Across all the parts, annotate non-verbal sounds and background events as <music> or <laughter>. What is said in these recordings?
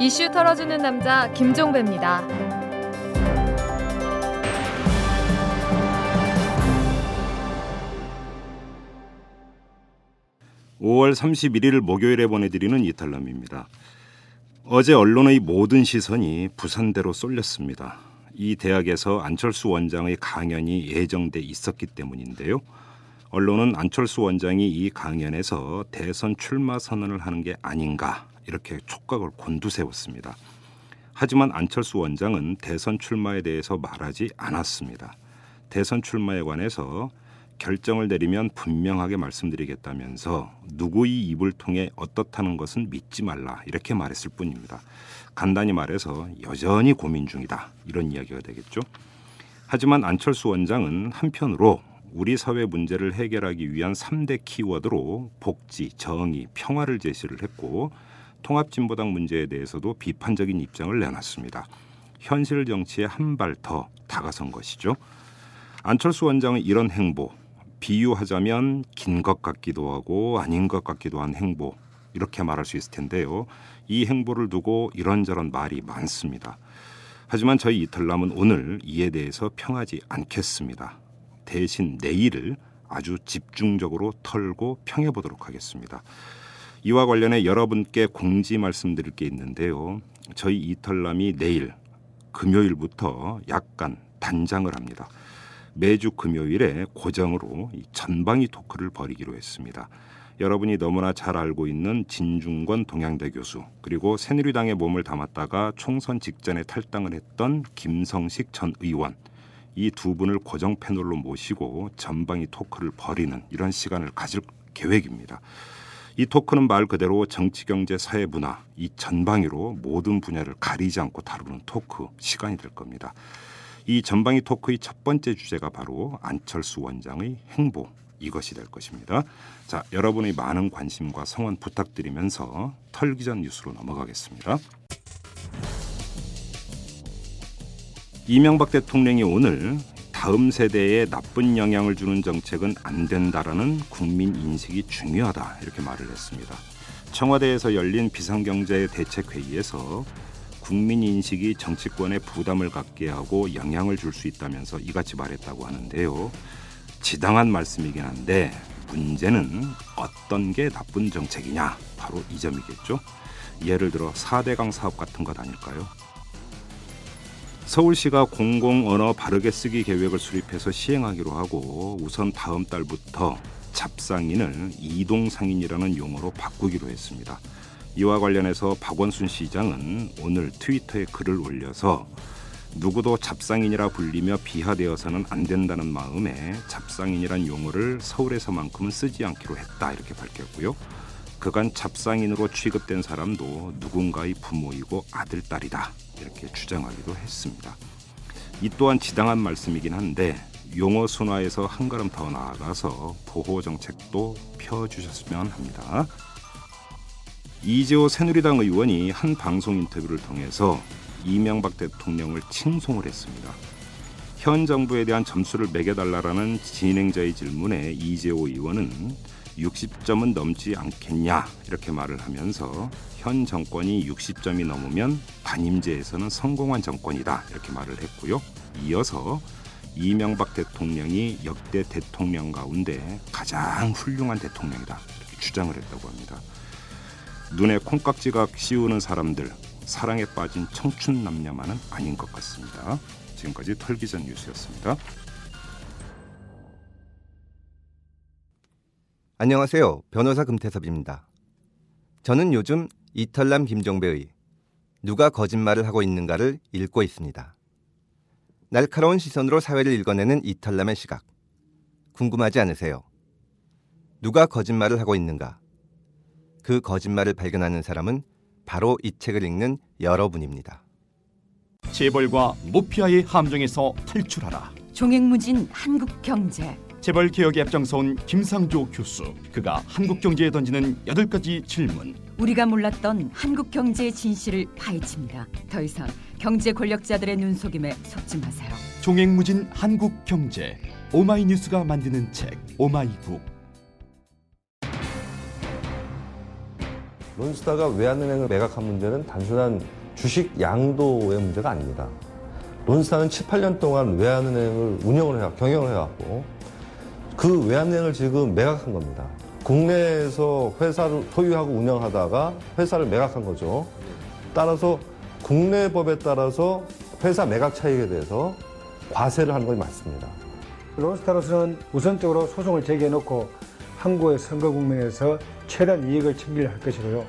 이슈 털어주는 남자 김종배입니다. 5월 31일 목요일에 보내드리는 이탈남입니다. 어제 언론의 모든 시선이 부산대로 쏠렸습니다. 이 대학에서 안철수 원장의 강연이 예정돼 있었기 때문인데요. 언론은 안철수 원장이 이 강연에서 대선 출마 선언을 하는 게 아닌가 이렇게 촉각을 곤두세웠습니다. 하지만 안철수 원장은 대선 출마에 대해서 말하지 않았습니다. 대선 출마에 관해서 결정을 내리면 분명하게 말씀드리겠다면서 누구의 입을 통해 어떻다는 것은 믿지 말라 이렇게 말했을 뿐입니다. 간단히 말해서 여전히 고민 중이다 이런 이야기가 되겠죠. 하지만 안철수 원장은 한편으로 우리 사회 문제를 해결하기 위한 3대 키워드로 복지, 정의, 평화를 제시를 했고 통합진보당 문제에 대해서도 비판적인 입장을 내놨습니다. 현실 정치에 한 발 더 다가선 것이죠. 안철수 원장의 이런 행보 비유하자면 긴 것 같기도 하고 아닌 것 같기도 한 행보 이렇게 말할 수 있을 텐데요. 이 행보를 두고 이런저런 말이 많습니다. 하지만 저희 이탈남은 오늘 이에 대해서 평하지 않겠습니다. 대신 내일을 아주 집중적으로 털고 평해 보도록 하겠습니다. 이와 관련해 여러분께 공지 말씀드릴 게 있는데요. 저희 이탈남이 내일 금요일부터 약간 단장을 합니다. 매주 금요일에 고정으로 전방위 토크를 벌이기로 했습니다. 여러분이 너무나 잘 알고 있는 진중권 동양대 교수 그리고 새누리당의 몸을 담았다가 총선 직전에 탈당을 했던 김성식 전 의원 이 두 분을 고정 패널로 모시고 전방위 토크를 벌이는 이런 시간을 가질 계획입니다. 이 토크는 말 그대로 정치, 경제, 사회, 문화 이 전방위로 모든 분야를 가리지 않고 다루는 토크 시간이 될 겁니다. 이 전방위 토크의 첫 번째 주제가 바로 안철수 원장의 행보 이것이 될 것입니다. 자, 여러분의 많은 관심과 성원 부탁드리면서 털기전 뉴스로 넘어가겠습니다. 이명박 대통령이 오늘 다음 세대에 나쁜 영향을 주는 정책은 안 된다라는 국민 인식이 중요하다 이렇게 말을 했습니다. 청와대에서 열린 비상경제 대책 회의에서 국민 인식이 정치권에 부담을 갖게 하고 영향을 줄 수 있다면서 이같이 말했다고 하는데요. 지당한 말씀이긴 한데 문제는 어떤 게 나쁜 정책이냐 바로 이 점이겠죠. 예를 들어 4대강 사업 같은 것 아닐까요? 서울시가 공공 언어 바르게 쓰기 계획을 수립해서 시행하기로 하고 우선 다음 달부터 잡상인을 이동 상인이라는 용어로 바꾸기로 했습니다. 이와 관련해서 박원순 시장은 오늘 트위터에 글을 올려서 누구도 잡상인이라 불리며 비하되어서는 안 된다는 마음에 잡상인이란 용어를 서울에서만큼은 쓰지 않기로 했다 이렇게 밝혔고요. 그간 잡상인으로 취급된 사람도 누군가의 부모이고 아들 딸이다 이렇게 주장하기도 했습니다. 이 또한 지당한 말씀이긴 한데 용어 순화에서 한 걸음 더 나아가서 보호 정책도 펴주셨으면 합니다. 이재호 새누리당 의원이 한 방송 인터뷰를 통해서 이명박 대통령을 칭송을 했습니다. 현 정부에 대한 점수를 매겨달라라는 진행자의 질문에 이재호 의원은 60점은 넘지 않겠냐 이렇게 말을 하면서 현 정권이 60점이 넘으면 반임제에서는 성공한 정권이다 이렇게 말을 했고요. 이어서 이명박 대통령이 역대 대통령 가운데 가장 훌륭한 대통령이다 이렇게 주장을 했다고 합니다. 눈에 콩깍지가 씌우는 사람들 사랑에 빠진 청춘 남녀만은 아닌 것 같습니다. 지금까지 털기전 뉴스였습니다. 안녕하세요. 변호사 금태섭입니다. 저는 요즘 이털남 김종배의 누가 거짓말을 하고 있는가를 읽고 있습니다. 날카로운 시선으로 사회를 읽어내는 이털남의 시각. 궁금하지 않으세요? 누가 거짓말을 하고 있는가? 그 거짓말을 발견하는 사람은 바로 이 책을 읽는 여러분입니다. 재벌과 모피아의 함정에서 탈출하라. 종횡무진 한국 경제. 재벌 개혁에 앞장서온 김상조 교수. 그가 한국 경제에 던지는 여덟 가지 질문. 우리가 몰랐던 한국 경제의 진실을 파헤칩니다. 더 이상 경제 권력자들의 눈속임에 속지 마세요. 종횡무진 한국 경제. 오마이뉴스가 만드는 책 오마이북. 론스타가 외환은행을 매각한 문제는 단순한 주식 양도의 문제가 아닙니다. 론스타는 7, 8년 동안 외환은행을 운영을 해 경영을 해왔고 그 외환은행을 지금 매각한 겁니다. 국내에서 회사를 소유하고 운영하다가 회사를 매각한 거죠. 따라서 국내 법에 따라서 회사 매각 차익에 대해서 과세를 하는 것이 맞습니다. 론스타로서는 우선적으로 소송을 제기해놓고 한국의 선거 국면에서 최대한 이익을 챙기려 할 것이고요.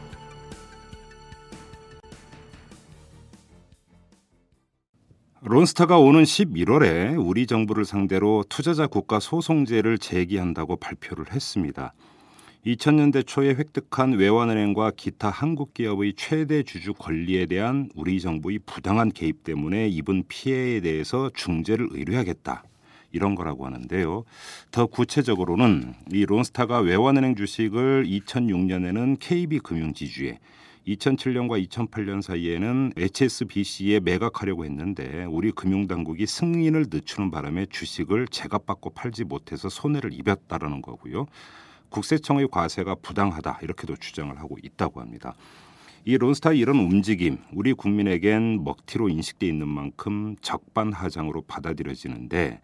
론스타가 오는 11월에 우리 정부를 상대로 투자자 국가 소송제를 제기한다고 발표를 했습니다. 2000년대 초에 획득한 외환은행과 기타 한국 기업의 최대 주주 권리에 대한 우리 정부의 부당한 개입 때문에 입은 피해에 대해서 중재를 의뢰하겠다. 이런 거라고 하는데요. 더 구체적으로는 이 론스타가 외환은행 주식을 2006년에는 KB금융지주에 2007년과 2008년 사이에는 HSBC에 매각하려고 했는데 우리 금융당국이 승인을 늦추는 바람에 주식을 제값받고 팔지 못해서 손해를 입었다라는 거고요. 국세청의 과세가 부당하다 이렇게도 주장을 하고 있다고 합니다. 이 론스타의 이런 움직임 우리 국민에겐 먹튀로 인식돼 있는 만큼 적반하장으로 받아들여지는데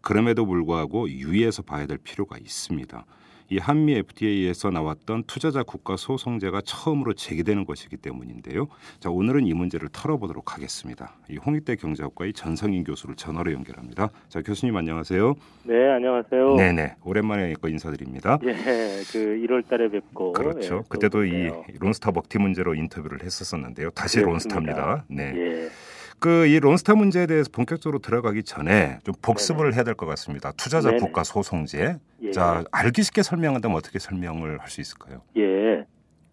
그럼에도 불구하고 유의해서 봐야 될 필요가 있습니다. 이 한미 FTA에서 나왔던 투자자 국가 소송제가 처음으로 제기되는 것이기 때문인데요. 자 오늘은 이 문제를 털어보도록 하겠습니다. 이 홍익대 경제학과의 전성인 교수를 전화로 연결합니다. 자 교수님 안녕하세요. 네 안녕하세요. 네 네 오랜만에 인사드립니다. 예, 그 1월 달에 뵙고 그렇죠. 예, 그때도 이 뵙네요. 론스타 먹튀 문제로 인터뷰를 했었었는데요. 다시 그렇습니다. 론스타입니다. 네. 예. 그 이 론스타 문제에 대해서 본격적으로 들어가기 전에 좀 복습을 해야 될 것 같습니다. 투자자 네네. 국가 소송제. 예. 자 알기 쉽게 설명한다면 어떻게 설명을 할 수 있을까요? 예.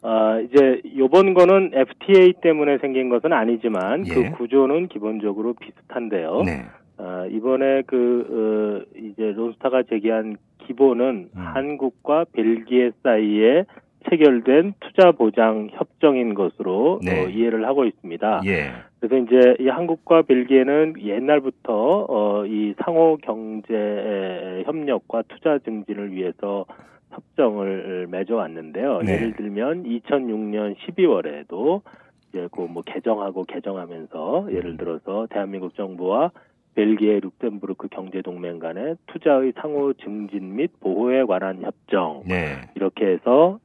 아, 이제 요번 거는 FTA 때문에 생긴 것은 아니지만 예. 그 구조는 기본적으로 비슷한데요. 네. 아, 이번에 그 어, 이제 론스타가 제기한 기본은 음. 한국과 벨기에 사이에 체결된 투자 보장 협정인 것으로 네. 어, 이해를 하고 있습니다. 예. 그래서 이제 이 한국과 벨기에는 옛날부터 어, 이 상호 경제 협력과 투자 증진을 위해서 협정을 맺어왔는데요. 네. 예를 들면 2006년 12월에도 이제 그뭐 개정하고 개정하면서 음. 예를 들어서 대한민국 정부와 벨기에 룩셈부르크 경제동맹 간의 투자의 상호 증진 및 보호에 관한 협정 네. 이렇게 해서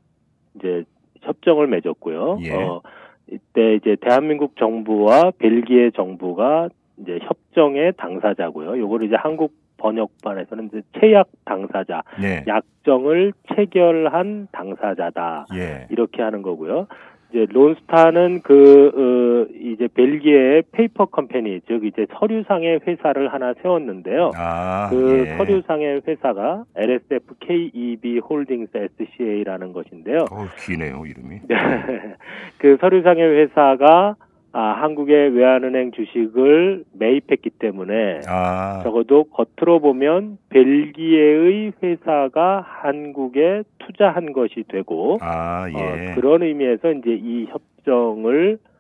이제 협정을 맺었고요. 예. 어, 이때 이제 대한민국 정부와 벨기에 정부가 이제 협정의 당사자고요. 요거를 이제 한국 번역판에서는 이제 체약 당사자, 네. 약정을 체결한 당사자다. 예. 이렇게 하는 거고요. 이제 론스타는 그 어, 이제 벨기에의 페이퍼 컴퍼니 즉 이제 서류상의 회사를 하나 세웠는데요. 아, 그 예. 서류상의 회사가 LSF KEB 홀딩스 SCA라는 것인데요. 어, 기네요, 이름이. <laughs> 그 서류상의 회사가 아, 한국의 외환은행 주식을 매입했기 때문에 아. 적어도 겉으로 보면 벨기에의 회사가 한국에 투자한 것이 되고 아, 예. 어, 그런 의미에서 이제 이 협정을 어,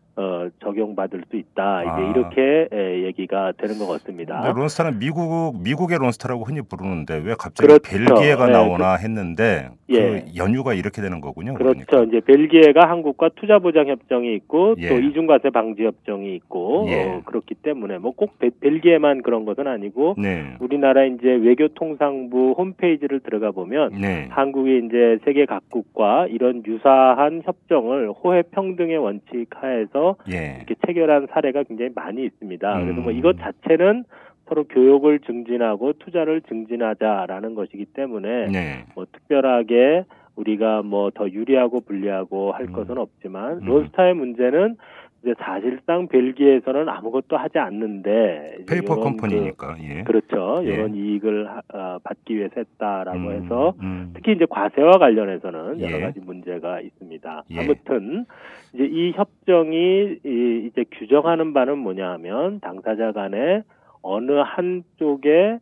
적용받을 수 있다. 이제 아. 이렇게 에, 얘기가 되는 것 같습니다. 근데 론스타는 미국 미국의 론스타라고 흔히 부르는데 왜 갑자기 그렇죠. 벨기에가 예, 나오나 했는데 예. 그 연유가 이렇게 되는 거군요. 그렇죠. 그러니까. 이제 벨기에가 한국과 투자 보장 협정이 있고 예. 또 이중 과세 방지 협정이 있고 예. 어, 그렇기 때문에 뭐 꼭 벨기에만 그런 것은 아니고 네. 우리나라 이제 외교통상부 홈페이지를 들어가 보면 네. 한국이 이제 세계 각국과 이런 유사한 협정을 호혜 평등의 원칙 하에서 예. 이렇게 체결한 사례가 굉장히 많이 있습니다. 그래서 뭐 음. 이것 자체는 서로 교역을 증진하고 투자를 증진하자라는 것이기 때문에 네. 뭐 특별하게 우리가 뭐 더 유리하고 불리하고 할 음. 것은 없지만 음. 론스타의 문제는 이제 사실상 벨기에에서는 아무것도 하지 않는데 페이퍼 요런 컴퍼니니까. 예. 그, 그렇죠. 예. 이런 이익을 하- 어, 받기 위해서 했다라고 음, 해서 음. 특히 이제 과세와 관련해서는 여러 예. 가지 문제가 있습니다. 예. 아무튼 이제 이 협정이 이- 이제 규정하는 바는 뭐냐 하면 당사자 간에 어느 한쪽에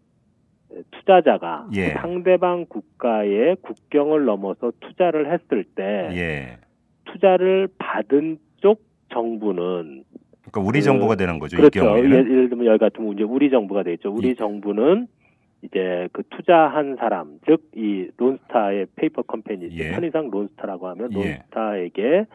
투자자가 예. 상대방 국가의 국경을 넘어서 투자를 했을 때 예. 투자를 받은 쪽 정부는 그러니까 우리 그- 정부가 되는 거죠. 이 그렇죠. 예를, 예를 들면 여기 같으면 이제 우리 정부가 되겠죠. 우리 예. 정부는 이제 그 투자한 사람, 즉 이 론스타의 페이퍼 컴퍼니, 예. 편의상 론스타라고 하면 예. 론스타에게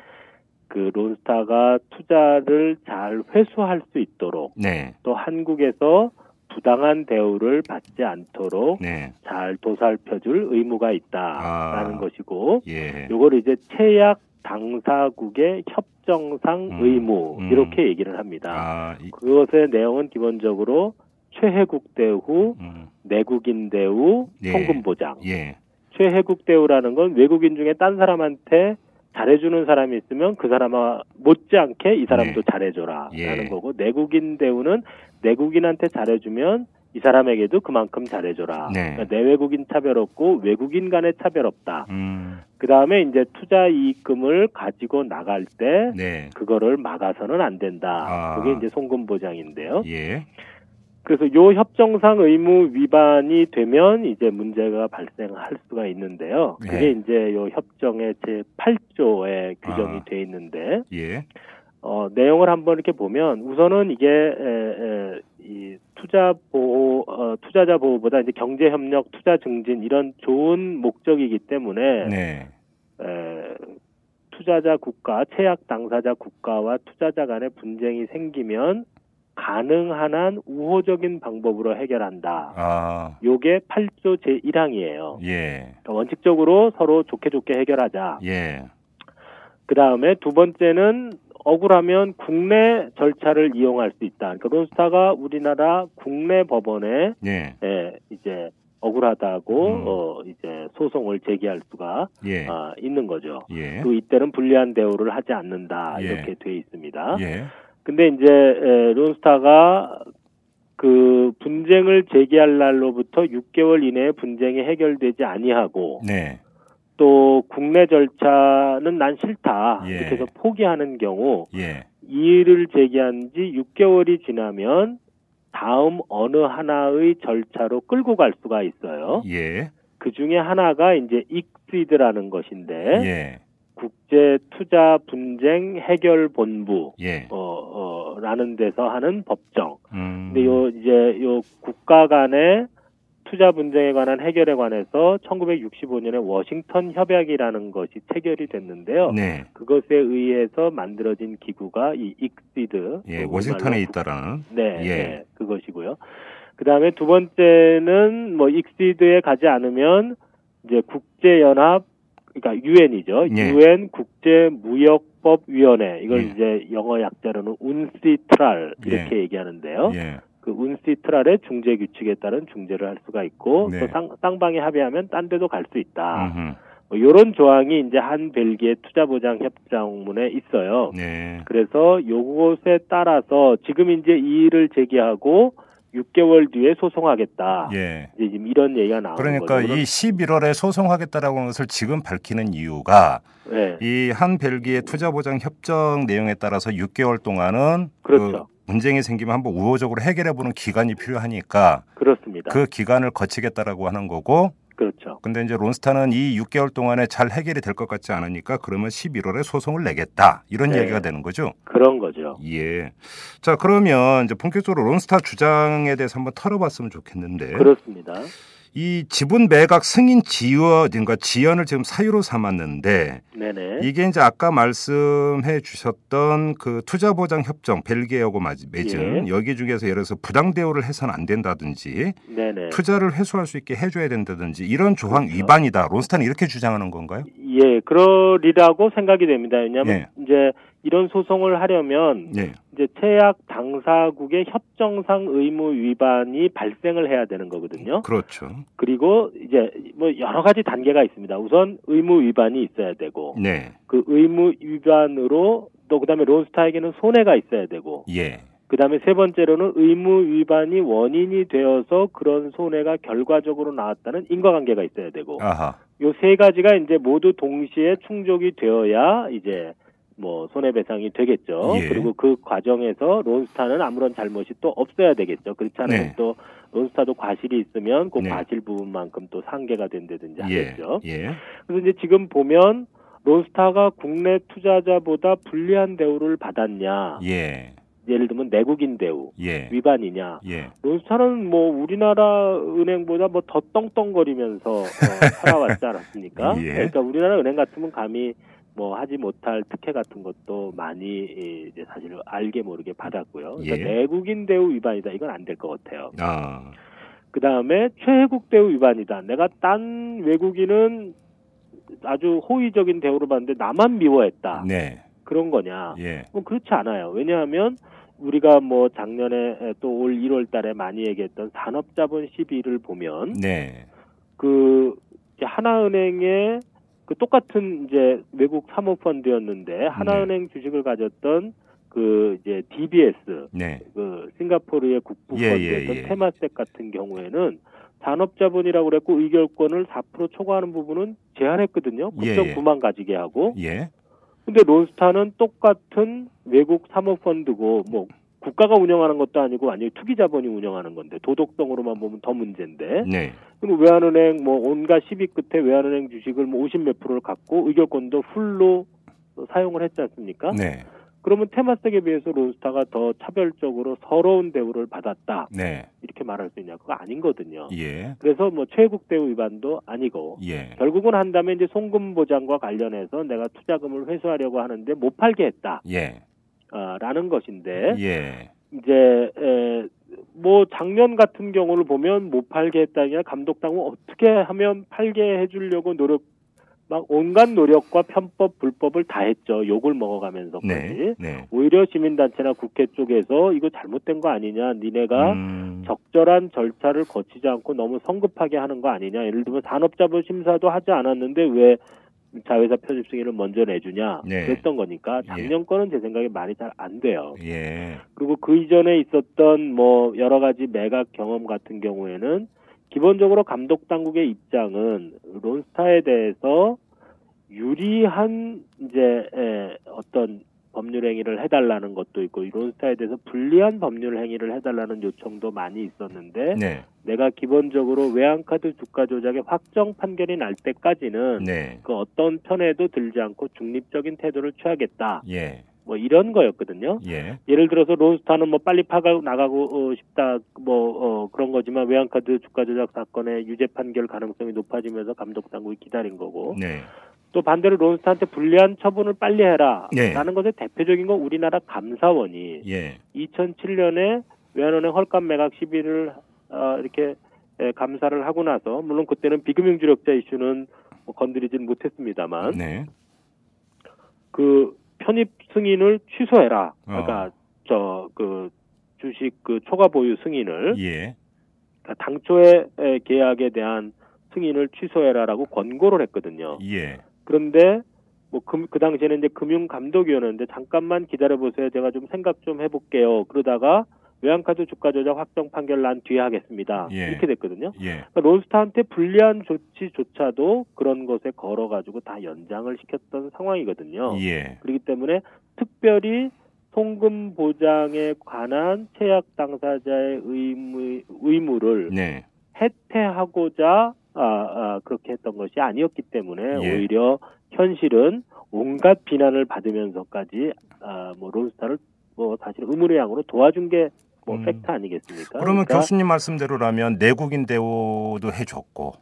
그 론스타가 투자를 잘 회수할 수 있도록 네. 또 한국에서 부당한 대우를 받지 않도록 네. 잘 도살펴줄 의무가 있다라는 아. 것이고 예. 요걸 이제 채약 당사국의 협정상 음, 의무 음. 이렇게 얘기를 합니다. 아, 이, 그것의 내용은 기본적으로 최혜국 대우, 음, 내국인 대우, 예. 송금 보장. 예. 최혜국 대우라는 건 외국인 중에 딴 사람한테 잘해주는 사람이 있으면 그 사람아 못지않게 이 사람도 네. 잘해줘라 예. 라는 거고 내국인 대우는 내국인한테 잘해주면 이 사람에게도 그만큼 잘해줘라. 네. 그러니까 내외국인 차별 없고 외국인 간의 차별 없다. 음, 그 다음에 이제 투자 이익금을 가지고 나갈 때 네. 그거를 막아서는 안 된다. 아. 그게 이제 송금 보장인데요. 예. 그래서 요 협정상 의무 위반이 되면 이제 문제가 발생할 수가 있는데요. 네. 그게 이제 요 협정의 제 8조에 규정이 아. 돼 있는데 예. 어, 내용을 한번 이렇게 보면 우선은 이게 에, 에, 이 투자 보호 어, 투자자 보호보다 이제 경제 협력, 투자 증진 이런 좋은 목적이기 때문에 네. 에, 투자자 국가, 채약 당사자 국가와 투자자 간의 분쟁이 생기면 가능한 한 우호적인 방법으로 해결한다. 아, 요게 8조 제1항이에요. 예. 원칙적으로 서로 좋게 좋게 해결하자. 예. 그 다음에 두 번째는 억울하면 국내 절차를 이용할 수 있다. 그러니까 론스타가 우리나라 국내 법원에 예. 예, 이제 억울하다고 음. 어 이제 소송을 제기할 수가 예. 아, 있는 거죠. 예. 또 이때는 불리한 대우를 하지 않는다 예. 이렇게 돼 있습니다. 예. 근데 이제 에, 론스타가 그 분쟁을 제기할 날로부터 6개월 이내에 분쟁이 해결되지 아니하고 네. 또 국내 절차는 난 싫다 예. 이렇게 해서 포기하는 경우 예. 이의를 제기한 지 6개월이 지나면 다음 어느 하나의 절차로 끌고 갈 수가 있어요. 예. 그 중에 하나가 이제 익시드라는 것인데 예. 국제 투자 분쟁 해결 본부 예. 어, 어, 라는 데서 하는 법정. 음. 근데 요 이제 요 국가 간의 투자 분쟁에 관한 해결에 관해서 1965년에 워싱턴 협약이라는 것이 체결이 됐는데요. 네. 그것에 의해서 만들어진 기구가 이 익시드. 예. 그 워싱턴에 있다라는. 네, 예. 네, 그것이고요. 그 다음에 두 번째는 뭐 익시드에 가지 않으면 이제 국제연합, 그러니까 유엔이죠. 예. 유엔 국제무역법위원회 이걸 예. 이제 영어 약자로는 운시트랄 이렇게 예. 얘기하는데요. 예. 그 운시트랄의 중재 규칙에 따른 중재를 할 수가 있고 네. 또 쌍, 쌍방이 합의하면 딴 데도 갈 수 있다. 음흠. 뭐 이런 조항이 이제 한 벨기에 투자 보장 협정문에 있어요. 네. 그래서 요것에 따라서 지금 이제 이의를 제기하고 6개월 뒤에 소송하겠다. 예. 이제 지금 이런 얘기가 나오는 그러니까 거죠. 이 11월에 소송하겠다라고 하는 것을 지금 밝히는 이유가 네, 이한 벨기에 투자 보장 협정 내용에 따라서 6개월 동안은 그렇죠. 그 문쟁이 생기면 한번 우호적으로 해결해 보는 기간이 필요하니까 그렇습니다. 그 기간을 거치겠다라고 하는 거고 그렇죠. 근데 이제 론스타는 이 6개월 동안에 잘 해결이 될 것 같지 않으니까 그러면 11월에 소송을 내겠다 이런 네. 얘기가 되는 거죠. 그런 거죠. 예. 자 그러면 이제 본격적으로 론스타 주장에 대해서 한번 털어봤으면 좋겠는데 그렇습니다. 이 지분 매각 승인 지연 그러니까 지연을 지금 사유로 삼았는데 네네. 이게 이제 아까 말씀해 주셨던 그 투자 보장 협정 벨기에하고 마- 맺은 예. 여기 중에서 예를 들어서 부당 대우를 해서는 안 된다든지 네네. 투자를 회수할 수 있게 해줘야 된다든지 이런 조항 그렇죠. 위반이다. 론스타는 이렇게 주장하는 건가요? 예, 그러리라고 생각이 됩니다. 왜냐하면 예. 이제 이런 소송을 하려면 예. 이제 채약 당사국의 협정상 의무 위반이 발생을 해야 되는 거거든요. 그렇죠. 그리고 이제 뭐 여러 가지 단계가 있습니다. 우선 의무 위반이 있어야 되고 네. 그 의무 위반으로 또 그다음에 론스타에게는 손해가 있어야 되고 예. 그다음에 세 번째로는 의무 위반이 원인이 되어서 그런 손해가 결과적으로 나왔다는 인과관계가 있어야 되고 아하. 요세 가지가 이제 모두 동시에 충족이 되어야 이제 뭐 손해배상이 되겠죠. 예. 그리고 그 과정에서 론스타는 아무런 잘못이 또 없어야 되겠죠. 그렇지 않으면 네. 또 론스타도 과실이 있으면 그 네. 과실 부분만큼 또 상계가 된다든지 예. 하겠죠. 예. 그래서 이제 지금 보면 론스타가 국내 투자자보다 불리한 대우를 받았냐 예. 예를 들면 내국인 대우 예. 위반이냐? 예. 론스타는 뭐 우리나라 은행보다 뭐 더 떵떵거리면서 어, <laughs> 살아왔지 않았습니까? 예. 그러니까 우리나라 은행 같으면 감히 뭐 하지 못할 특혜 같은 것도 많이 예, 이제 사실 알게 모르게 받았고요. 그러니까 예. 내국인 대우 위반이다 이건 안 될 것 같아요. 아. 그 다음에 최혜국 대우 위반이다. 내가 딴 외국인은 아주 호의적인 대우를 받는데 나만 미워했다. 네. 그런 거냐? 예. 뭐 그렇지 않아요. 왜냐하면 우리가 뭐 작년에 또 올 1월 달에 많이 얘기했던 산업자본 시비를 보면 네. 그 하나은행의 그 똑같은 이제 외국 사모펀드였는데 하나은행 주식을 가졌던 그 이제 DBS 네. 그 싱가포르의 국부 예, 펀드였던 예, 예. 테마섹 같은 경우에는 산업자본이라고 그랬고 의결권을 4% 초과하는 부분은 제한했거든요. 예, 예. 9.9만 가지게 하고. 예. 근데 론스타는 똑같은 외국 사모펀드고 뭐 국가가 운영하는 것도 아니고 완전히 투기 자본이 운영하는 건데 도덕성으로만 보면 더 문제인데. 네. 그럼 외환은행 뭐 온갖 시비 끝에 외환은행 주식을 뭐 50 몇 프로를 갖고 의결권도 풀로 사용을 했지 않습니까? 네. 그러면 테마섹에 비해서 론스타가 더 차별적으로 서러운 대우를 받았다. 네. 이렇게 말할 수 있냐? 그거 아니거든요. 예. 그래서 뭐 최국 대우 위반도 아니고 예. 결국은 한다면 이제 송금 보장과 관련해서 내가 투자금을 회수하려고 하는데 못 팔게 했다. 예. 아, 라는 것인데 예. 이제 에, 뭐 작년 같은 경우를 보면 못 팔게 했다냐 감독당은 어떻게 하면 팔게 해주려고 노력 막 온갖 노력과 편법 불법을 다 했죠 욕을 먹어가면서까지 네. 네. 오히려 시민단체나 국회 쪽에서 이거 잘못된 거 아니냐 니네가 음, 적절한 절차를 거치지 않고 너무 성급하게 하는 거 아니냐. 예를 들면 산업자본 심사도 하지 않았는데 왜 자회사 편입 승인을 먼저 내주냐. 네. 그랬던 거니까 작년 거는 제 생각에 말이 잘 안 돼요. 예. 그리고 그 이전에 있었던 뭐 여러 가지 매각 경험 같은 경우에는 기본적으로 감독 당국의 입장은 론스타에 대해서 유리한 이제 에, 어떤 법률 행위를 해달라는 것도 있고 론스타에 대해서 불리한 법률 행위를 해달라는 요청도 많이 있었는데 네. 내가 기본적으로 외환카드 주가 조작의 확정 판결이 날 때까지는 네. 그 어떤 편에도 들지 않고 중립적인 태도를 취하겠다. 예. 뭐 이런 거였거든요. 예. 예를 들어서 론스타는 뭐 빨리 파가 나가고 어, 싶다 뭐 어, 그런 거지만 외환카드 주가 조작 사건의 유죄 판결 가능성이 높아지면서 감독 당국이 기다린 거고 네. 또 반대로 론스타한테 불리한 처분을 빨리 해라라는 네. 것의 대표적인 건 우리나라 감사원이 예. 2007년에 외환은행 헐값 매각 시비를 어, 이렇게 에, 감사를 하고 나서 물론 그때는 비금융주력자 이슈는 뭐 건드리진 못했습니다만 네. 그 편입 승인을 취소해라. 어. 그러니까 저그 주식 그 초과 보유 승인을 예. 그러니까 당초의 에, 계약에 대한 승인을 취소해라라고 권고를 했거든요. 예. 그런데 뭐그 당시에는 이제 금융감독위원회인데 잠깐만 기다려 보세요. 제가 좀 생각 좀 해볼게요. 그러다가 외환카드 주가 조작 확정 판결 난 뒤에 하겠습니다. 예. 이렇게 됐거든요. 예. 그러니까 론스타한테 불리한 조치조차도 그런 것에 걸어가지고 다 연장을 시켰던 상황이거든요. 예. 그렇기 때문에 특별히 송금 보장에 관한 채약 당사자의 의무, 의무를 네. 해태하고자 아, 아, 그렇게 했던 것이 아니었기 때문에 예. 오히려 현실은 온갖 비난을 받으면서까지 아, 뭐 론스타를 뭐 사실 의문의 양으로 도와준 게뭐 음. 팩트 아니겠습니까? 그러면 그러니까 교수님 말씀대로라면 내국인 대우도 해줬고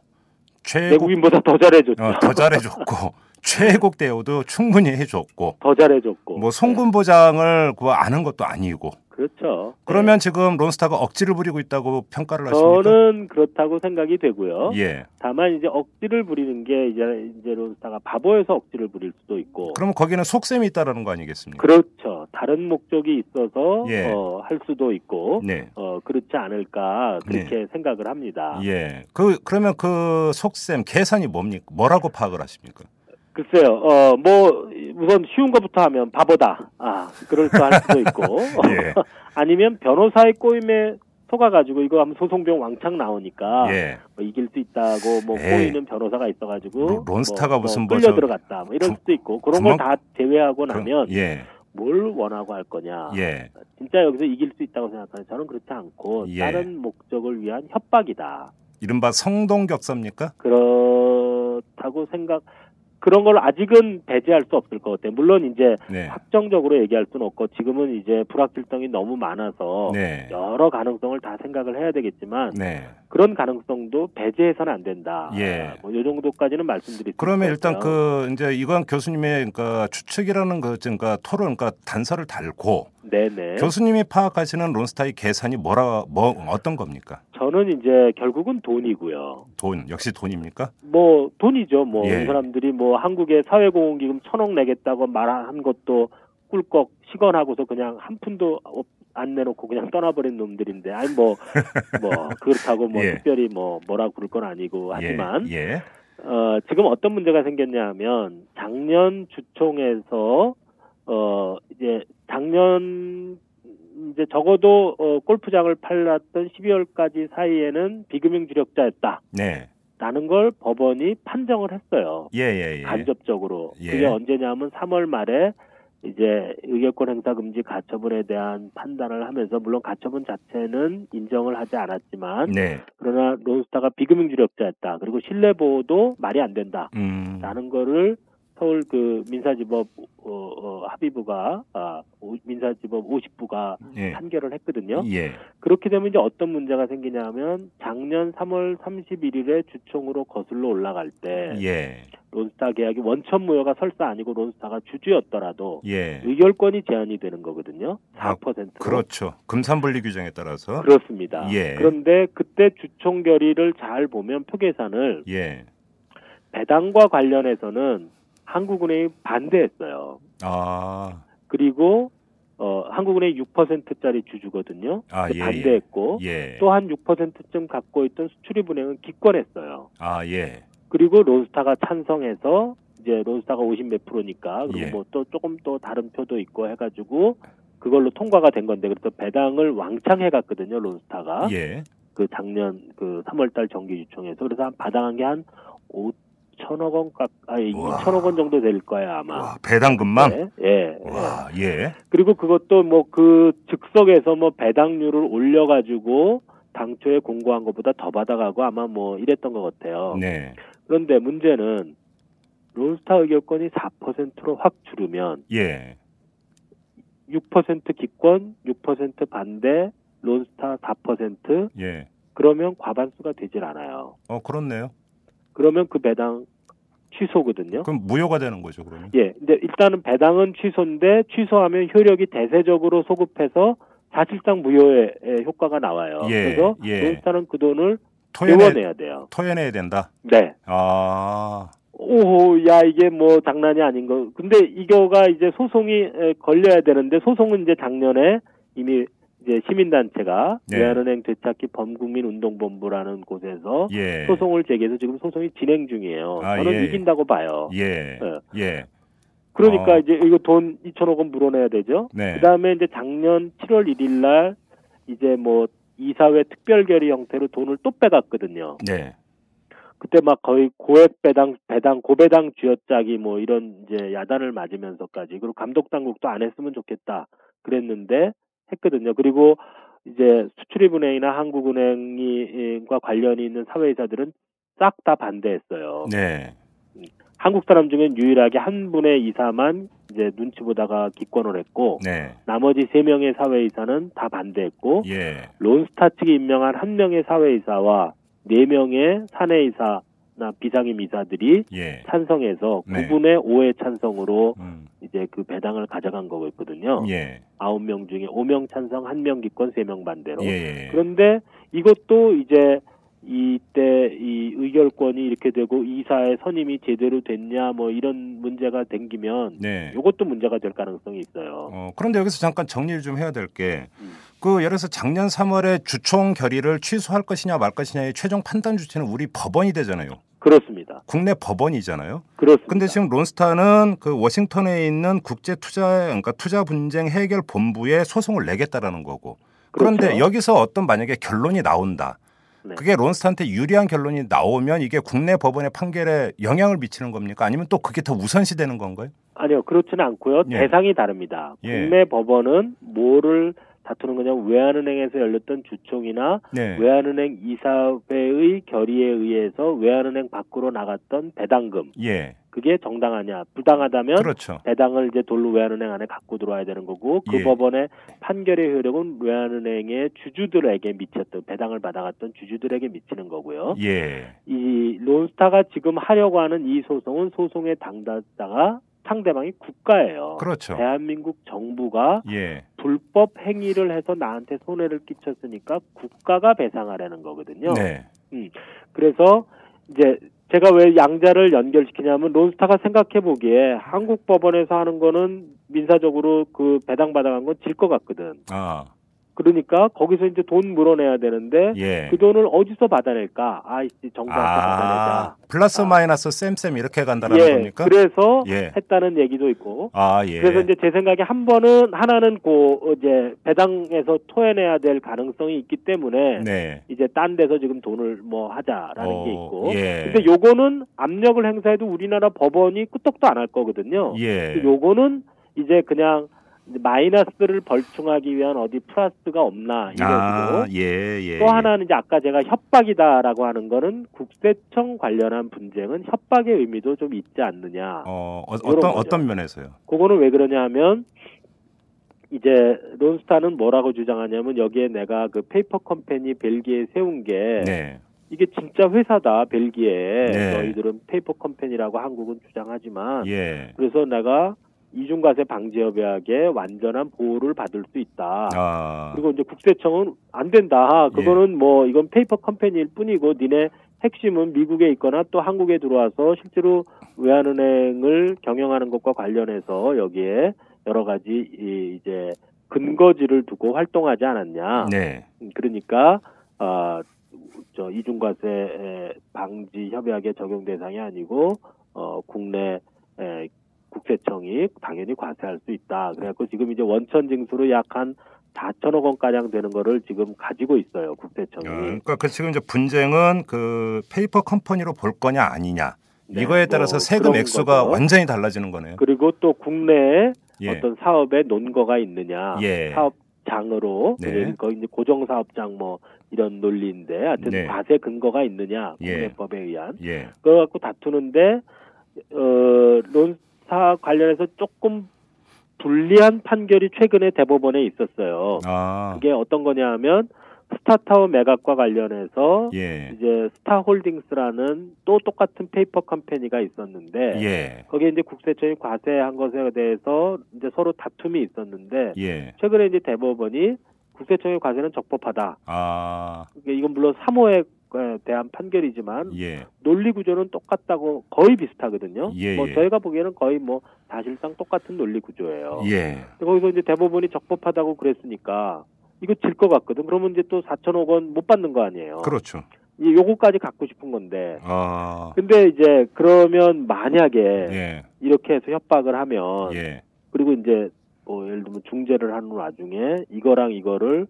최국 내국인보다 더 잘해줬죠. 어, 더 잘해줬고 <laughs> 최국 대우도 충분히 해줬고 더 잘해줬고. 뭐 송금 보장을 그거 아는 것도 아니고 그렇죠. 그러면 지금 론스타가 억지를 부리고 있다고 평가를 네. 하십니까? 저는 그렇다고 생각이 되고요. 예. 다만 이제 억지를 부리는 게 이제 이제 론스타가 바보여서 억지를 부릴 수도 있고. 그러면 거기는 속셈이 있다라는 거 아니겠습니까? 그렇죠. 다른 목적이 있어서 예. 어, 할 수도 있고 네. 어, 그렇지 않을까 그렇게 생각을 합니다. 예. 그 그러면 그 속셈 계산이 뭡니까? 뭐라고 파악을 하십니까? 글쎄요. 어, 뭐 우선 쉬운 것부터 하면 바보다. 아, 그럴까 할 수도 있고. <laughs> 예. <laughs> 아니면 변호사의 꼬임에 속아가지고 이거 하면 소송비용 왕창 나오니까 예. 뭐 이길 수 있다고 뭐 에이. 꼬이는 변호사가 있어가지고 로- 론스타가 뭐, 무슨 뭐뭐 끌려 저- 들어갔다 뭐 이럴 구- 수도 있고 그런 걸 다 제외하고 그럼- 나면 예. 뭘 원하고 할 거냐. 예. 진짜 여기서 이길 수 있다고 생각하는 저는 그렇지 않고 예. 다른 목적을 위한 협박이다. 이른바 성동격사입니까? 그렇다고 생각 그런 걸 아직은 배제할 수 없을 것 같아요. 물론 이제 네. 확정적으로 얘기할 수는 없고 지금은 이제 불확실성이 너무 많아서 네. 여러 가능성을 다 생각을 해야 되겠지만 네. 그런 가능성도 배제해서는 안 된다. 예. 뭐이 정도까지는 말씀드릴 수 그러면 것 일단. 그 이제 이건 교수님의 그러니까 추측이라는 거 그러니까 토론 그러니까 단서를 달고 네네. 교수님이 파악하시는 론스타의 계산이 뭐라 뭐 어떤 겁니까? 저는 이제 결국은 돈이고요. 돈 역시 돈입니까? 뭐 돈이죠. 뭐 예. 이 사람들이 뭐 한국에 사회공헌기금 천억 내겠다고 말한 것도 꿀꺽 시건하고서 그냥 한 푼도 없- 안 내놓고 그냥 떠나버린 놈들인데 아니 뭐 <laughs> 뭐 그렇다고 뭐 예. 특별히 뭐 뭐라 그럴 건 아니고 하지만 예. 예. 어 지금 어떤 문제가 생겼냐면 작년 주총에서 어 이제 작년 이제 적어도 어 골프장을 팔았던 12월까지 사이에는 비금융 주력자였다. 네. 라는 걸 법원이 판정을 했어요. 예, 예, 예. 간접적으로. 예. 그게 언제냐면 3월 말에 이제 의결권 행사 금지 가처분에 대한 판단을 하면서 물론 가처분 자체는 인정을 하지 않았지만 네. 그러나 론스타가 비금융 주력자였다. 그리고 신뢰 보호도 말이 안 된다. 음. 라는 거를 서울 그 민사지법 어, 어, 합의부가 아, 오- 민사지법 50부가 예. 판결을 했거든요. 예. 그렇게 되면 이제 어떤 문제가 생기냐면 작년 3월 31일에 주총으로 거슬러 올라갈 때 예. 론스타 계약이 원천 무효가 설사 아니고 론스타가 주주였더라도 예. 의결권이 제한이 되는 거거든요. 아, 4%로. 그렇죠. 금산분리 규정에 따라서 그렇습니다. 예. 그런데 그때 주총 결의를 잘 보면 표계산을 예. 배당과 관련해서는 한국은행이 반대했어요. 아. 그리고 어, 한국은행이 6%짜리 주주거든요. 아, 예, 예. 반대했고 예. 또한 6%쯤 갖고 있던 수출입은행은 기권했어요. 아, 예. 그리고 론스타가 찬성해서 이제 론스타가 50몇 프로니까 그리고 예. 뭐또 조금 또 다른 표도 있고 해가지고 그걸로 통과가 된 건데 그래서 배당을 왕창 해갔거든요 론스타가 예. 그 작년 그 3월달 정기주총에서 그래서 한 받아간 게한 5 천억 원 우와. 2천억 원 정도 될 거야 아마. 와, 배당금만 네, 예. 예. 와, 예. 그리고 그것도 뭐 그 즉석에서 뭐 배당률을 올려가지고 당초에 공고한 것보다 더 받아가고 아마 뭐 이랬던 것 같아요. 네. 그런데 문제는 론스타 의결권이 4%로 확 줄으면 예. 6% 기권, 6% 반대, 론스타 4% 예. 그러면 과반수가 되질 않아요. 어, 그렇네요. 그러면 그 배당 취소거든요. 그럼 무효가 되는 거죠, 그러면. 예, 근데 일단은 배당은 취소인데 취소하면 효력이 대세적으로 소급해서 사실상 무효의 에, 효과가 나와요. 예, 그래서 예. 론스타는 그 돈을 토해내, 내원해야 돼요. 토해내야 된다. 네. 아. 오호, 야 이게 뭐 장난이 아닌 거. 근데 이거가 이제 소송이 에, 걸려야 되는데 소송은 이제 작년에 이미 이제 시민단체가 네. 외환은행 되찾기 범국민 운동본부라는 곳에서 예. 소송을 제기해서 지금 소송이 진행 중이에요. 아, 저는 예. 이긴다고 봐요. 예. 네. 예. 그러니까 어. 이제 이거 돈 2천억 원 물어내야 되죠. 네. 그다음에 이제 작년 7월 1일 날 이제 뭐 이사회 특별 결의 형태로 돈을 또 빼갔거든요. 네. 그때 막 거의 고액 배당 배당 고배당 쥐어짜기 뭐 이런 이제 야단을 맞으면서까지 그리고 감독 당국도 안 했으면 좋겠다 그랬는데 했거든요. 그리고 이제 수출입은행이나 한국은행이과 관련이 있는 사회이사들은 싹 다 반대했어요. 네. 한국 사람 중엔 유일하게 한 분의 이사만 이제 눈치 보다가 기권을 했고 네. 나머지 세 명의 사회이사는 다 반대했고 예. 론스타 측이 임명한 한 명의 사회이사와 네 명의 사내이사 나 비상임 이사들이 예. 찬성해서 네. 9분의 5의 찬성으로 음. 이제 그 배당을 가져간 거였거든요. 예. 아홉 명 중에 5명 찬성, 1명 기권, 3명 반대로. 예. 그런데 이것도 이제 이때 이 의결권이 이렇게 되고 이사의 선임이 제대로 됐냐 뭐 이런 문제가 생기면 네. 이것도 문제가 될 가능성이 있어요. 어, 그런데 여기서 잠깐 정리를 좀 해야 될 게, 음. 그, 예를 들어서 작년 3월에 주총 결의를 취소할 것이냐 말 것이냐의 최종 판단 주체는 우리 법원이 되잖아요. 그렇습니다. 국내 법원이잖아요. 그렇습니다. 근데 지금 론스타는 그 워싱턴에 있는 국제 투자, 그러니까 투자 분쟁 해결 본부에 소송을 내겠다라는 거고. 그런데 그렇죠. 여기서 어떤 만약에 결론이 나온다. 네. 그게 론스타한테 유리한 결론이 나오면 이게 국내 법원의 판결에 영향을 미치는 겁니까? 아니면 또 그게 더 우선시 되는 건가요? 아니요, 그렇지는 않고요. 예. 대상이 다릅니다. 예. 국내 법원은 뭐를 다투는 거냐면 외환은행에서 열렸던 주총이나 네. 외환은행 이사회의 결의에 의해서 외환은행 밖으로 나갔던 배당금 예. 그 그게 정당하냐 부당하다면 그렇죠. 배당을 이제 돌로 외환은행 안에 갖고 들어와야 되는 거고 그 예. 법원의 판결의 효력은 외환은행의 주주들에게 미쳤던 배당을 받아갔던 주주들에게 미치는 거고요. 예. 이 론스타가 지금 하려고 하는 이 소송은 소송의 당사자가 상대방이 국가예요. 그렇죠. 대한민국 정부가 예. 불법 행위를 해서 나한테 손해를 끼쳤으니까 국가가 배상하라는 거거든요. 네. 그래서 이제 제가 왜 양자를 연결시키냐면 론스타가 생각해 보기에 한국 법원에서 하는 거는 민사적으로 그 배당 받아간 건 질 것 같거든. 아. 그러니까 거기서 이제 돈 물어내야 되는데 예. 그 돈을 어디서 받아낼까? 아이씨 정부한테 받아내자. 아. 플러스 아. 마이너스 쌤쌤 이렇게 간다라는 예, 겁니까? 그래서 예. 했다는 얘기도 있고. 아, 예. 그래서 이제 제 생각에 한 번은 하나는 고 이제 배당에서 토해내야 될 가능성이 있기 때문에 네. 이제 딴 데서 지금 돈을 뭐 하자라는 어, 게 있고. 예. 근데 요거는 압력을 행사해도 우리나라 법원이 끄떡도 안 할 거거든요. 예. 요거는 이제 그냥 마이너스를 벌충하기 위한 어디 플러스가 없나 이거고. 아, 예, 예. 또 하나는 이제 아까 제가 협박이다라고 하는 거는 국세청 관련한 분쟁은 협박의 의미도 좀 있지 않느냐. 어, 어, 요런 어떤 거죠. 어떤 면에서요? 그거는 왜 그러냐 하면 이제 론스타는 뭐라고 주장하냐면 여기에 내가 그 페이퍼 컴퍼니 벨기에 세운 게 네. 이게 진짜 회사다 벨기에 네. 너희들은 페이퍼 컴퍼니라고 한국은 주장하지만 예. 그래서 내가 이중과세 방지협약에 완전한 보호를 받을 수 있다. 아. 그리고 이제 국세청은 안 된다. 그거는 뭐 이건 페이퍼 컴퍼니일 뿐이고 니네 핵심은 미국에 있거나 또 한국에 들어와서 실제로 외환은행을 경영하는 것과 관련해서 여기에 여러 가지 이 이제 근거지를 두고 활동하지 않았냐. 네. 음, 그러니까 아저 이중과세 방지 협약의 적용 대상이 아니고 어 국내 에, 국세청이 당연히 과세할 수 있다. 그래갖고 지금 이제 원천 징수로 약 한 4천억 원 가량 되는 거를 지금 가지고 있어요 국세청이. 어, 그러니까 그 지금 이제 분쟁은 그 페이퍼 컴퍼니로 볼 거냐 아니냐. 네, 이거에 따라서 뭐 세금 그런 액수가 거죠. 완전히 달라지는 거네요. 그리고 또 국내에 예. 어떤 사업에 논거가 있느냐. 예. 사업장으로 네. 네. 거기 이제 고정사업장 뭐 이런 논리인데 하여튼 네. 과세 근거가 있느냐 예. 국내법에 의한 예. 그거 갖고 다투는데 어 론스타 관련해서 조금 불리한 판결이 최근에 대법원에 있었어요. 아. 그게 어떤 거냐 하면 스타타워 매각과 관련해서 예. 이제 스타홀딩스라는 또 똑같은 페이퍼 컴퍼니가 있었는데 예. 거기에 이제 국세청이 과세한 것에 대해서 이제 서로 다툼이 있었는데 예. 최근에 이제 대법원이 국세청의 과세는 적법하다. 아. 이건 물론 3호에 대한 판결이지만 예. 논리 구조는 똑같다고 거의 비슷하거든요. 예, 뭐 예. 저희가 보기에는 거의 뭐 사실상 똑같은 논리 구조예요. 예. 거기서 이제 대법원이 적법하다고 그랬으니까 이거 질 것 같거든. 그러면 이제 또 4천억 원 못 받는 거 아니에요. 그렇죠. 이 요거까지 갖고 싶은 건데. 아. 근데 이제 그러면 만약에 예. 이렇게 해서 협박을 하면 예. 그리고 이제 뭐 예를 들면 중재를 하는 와중에 이거랑 이거를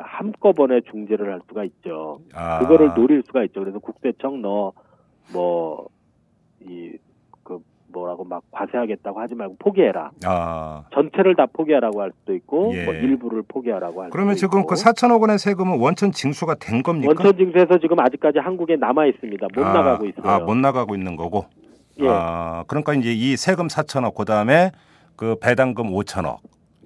한꺼번에 중재를 할 수가 있죠. 아. 그거를 노릴 수가 있죠. 그래서 국세청 너뭐이 그 뭐라고 막 과세하겠다고 하지 말고 포기해라. 아. 전체를 다 포기하라고 할 수도 있고 예. 뭐 일부를 포기하라고 할 그러면 지금 있고. 그 4천억 원의 세금은 원천 징수가 된 겁니까? 원천 징수에서 지금 아직까지 한국에 남아 있습니다. 못 아, 나가고 있어요. 아, 못 나가고 있는 거고. 예. 아, 그러니까 이제 이 세금 4천억 그다음에 그 배당금 5천억.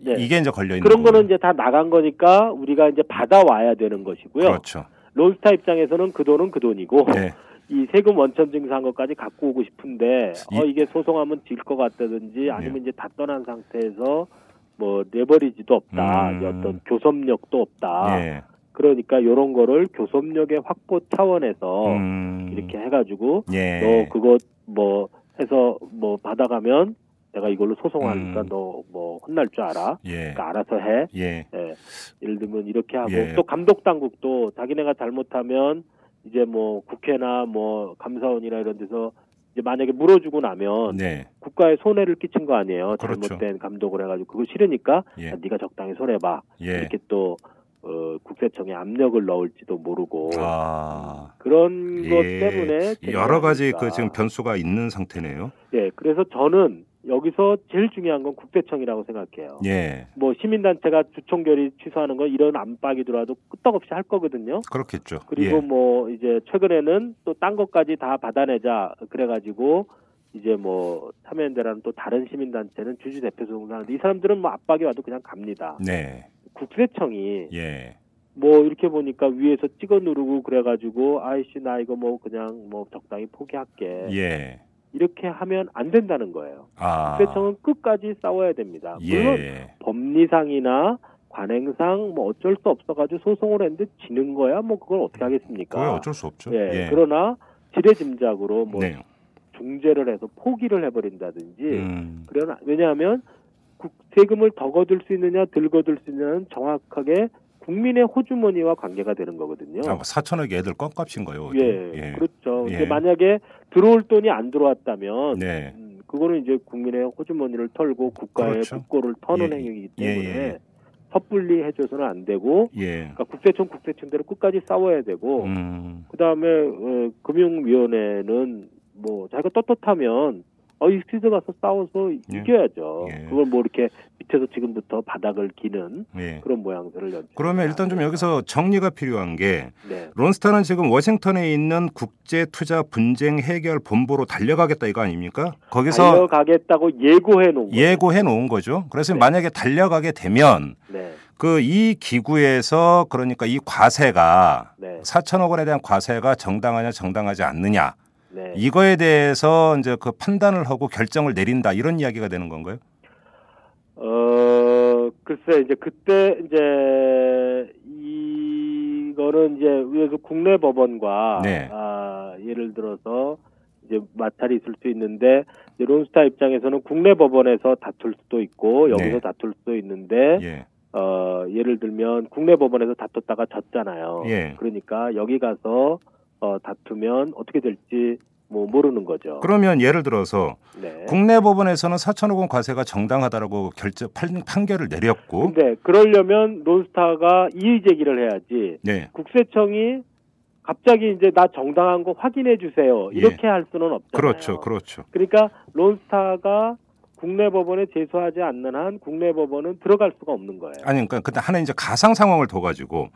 예. 이게 이제 걸려 있는 그런 거는 이제 다 나간 거니까 우리가 이제 받아와야 되는 것이고요. 그렇죠. 론스타 입장에서는 그 돈은 그 돈이고 네. 이 세금 원천 징수한 것까지 갖고 오고 싶은데 이- 어 이게 소송하면 질 것 같다든지 아니면 네. 이제 다 떠난 상태에서 뭐 레버리지도 없다, 음. 어떤 교섭력도 없다. 예. 그러니까 이런 거를 교섭력의 확보 차원에서 음. 이렇게 해가지고 예. 너 그거 뭐 해서 뭐 받아가면 내가 이걸로 소송하니까 음. 너뭐 혼날 줄 알아. 예. 그러니까 알아서 해. 예. 예. 예를 들면 이렇게 하고 예. 또 감독 당국도 자기네가 잘못하면 이제 뭐 국회나 뭐 감사원이나 이런 데서 이제 만약에 물어주고 나면 네. 국가에 손해를 끼친 거 아니에요. 그렇죠. 잘못된 감독을 해가지고 그거 싫으니까 예. 야, 네가 적당히 손해봐. 예. 이렇게 또 어, 국세청에 압력을 넣을지도 모르고 아. 그런 것 예. 때문에 여러 가지 그 지금 변수가 있는 상태네요. 예, 그래서 저는 여기서 제일 중요한 건 국세청이라고 생각해요. 예. 뭐 시민단체가 주총결의 취소하는 건 이런 안팎이 들어와도 끄떡없이 할 거거든요. 그렇겠죠. 그리고 예. 뭐 이제 최근에는 또 딴 것까지 다 받아내자 그래가지고 이제 뭐 참여연대라는 또 다른 시민단체는 주주 대표 소송하는데 이 사람들은 뭐 압박이 와도 그냥 갑니다. 네. 국세청이 예. 뭐 이렇게 보니까 위에서 찍어 누르고 그래가지고 아이씨 나 이거 뭐 그냥 뭐 적당히 포기할게 예. 이렇게 하면 안 된다는 거예요. 아. 국세청은 끝까지 싸워야 됩니다. 물론 예. 법리상이나 관행상 뭐 어쩔 수 없어가지고 소송을 했는데 지는 거야 뭐 그걸 어떻게 하겠습니까? 그거 어쩔 수 없죠. 예, 그러나 지레짐작으로 뭐 네. 중재를 해서 포기를 해버린다든지 음. 그러나 왜냐하면 국- 세금을 더 거둘 수 있느냐 덜 거둘 수 있느냐는 정확하게 국민의 호주머니와 관계가 되는 거거든요. 아, 4천억 애들 껌값인 거예요. 예, 그렇죠. 예. 만약에 들어올 돈이 안 들어왔다면 네. 음, 그거는 이제 국민의 호주머니를 털고 국가의 그렇죠. 국고를 터는 예, 행위이기 예, 때문에 예. 섣불리 해줘서는 안 되고 예. 그러니까 국세청 국세청대로 끝까지 싸워야 되고 음. 그다음에 어, 금융위원회는 뭐 자기가 떳떳하면 어 익스피드 가서 싸워서 예. 이겨야죠. 예. 그걸 뭐 이렇게 밑에서 지금부터 바닥을 기는 예. 그런 모양새를 연. 그러면 일단 좀 여기서 정리가 필요한 게 네. 론스타는 지금 워싱턴에 있는 국제 투자 분쟁 해결 본부로 달려가겠다 이거 아닙니까? 거기서 달려가겠다고 예고해 놓은. 예고해 놓은 거죠. 그래서 네. 만약에 달려가게 되면 네. 그이 기구에서 그러니까 이 과세가 네. 4천억 원에 대한 과세가 정당하냐 정당하지 않느냐 네. 이거에 대해서 이제 그 판단을 하고 결정을 내린다 이런 이야기가 되는 건가요? 어 글쎄 이제 그때 이제 이거는 이제 그래서 국내 법원과 네. 아, 예를 들어서 이제 마찰이 있을 수 있는데 이제 론스타 입장에서는 국내 법원에서 다툴 수도 있고 여기서 네. 다툴 수도 있는데 예. 어 예를 들면 국내 법원에서 다퉜다가 졌잖아요. 예. 그러니까 여기 가서 어 다투면 어떻게 될지 뭐 모르는 거죠. 그러면 예를 들어서 네. 국내 법원에서는 4천억 원 과세가 정당하다라고 결정 판, 판결을 내렸고 근데 그러려면 론스타가 이의 제기를 해야지. 네. 국세청이 갑자기 이제 나 정당한 거 확인해 주세요. 예. 이렇게 할 수는 없잖아요. 그렇죠. 그렇죠. 그러니까 론스타가 국내 법원에 제소하지 않는 한 국내 법원은 들어갈 수가 없는 거예요. 아니 그러니까 근데 하나 이제 가상 상황을 둬 가지고.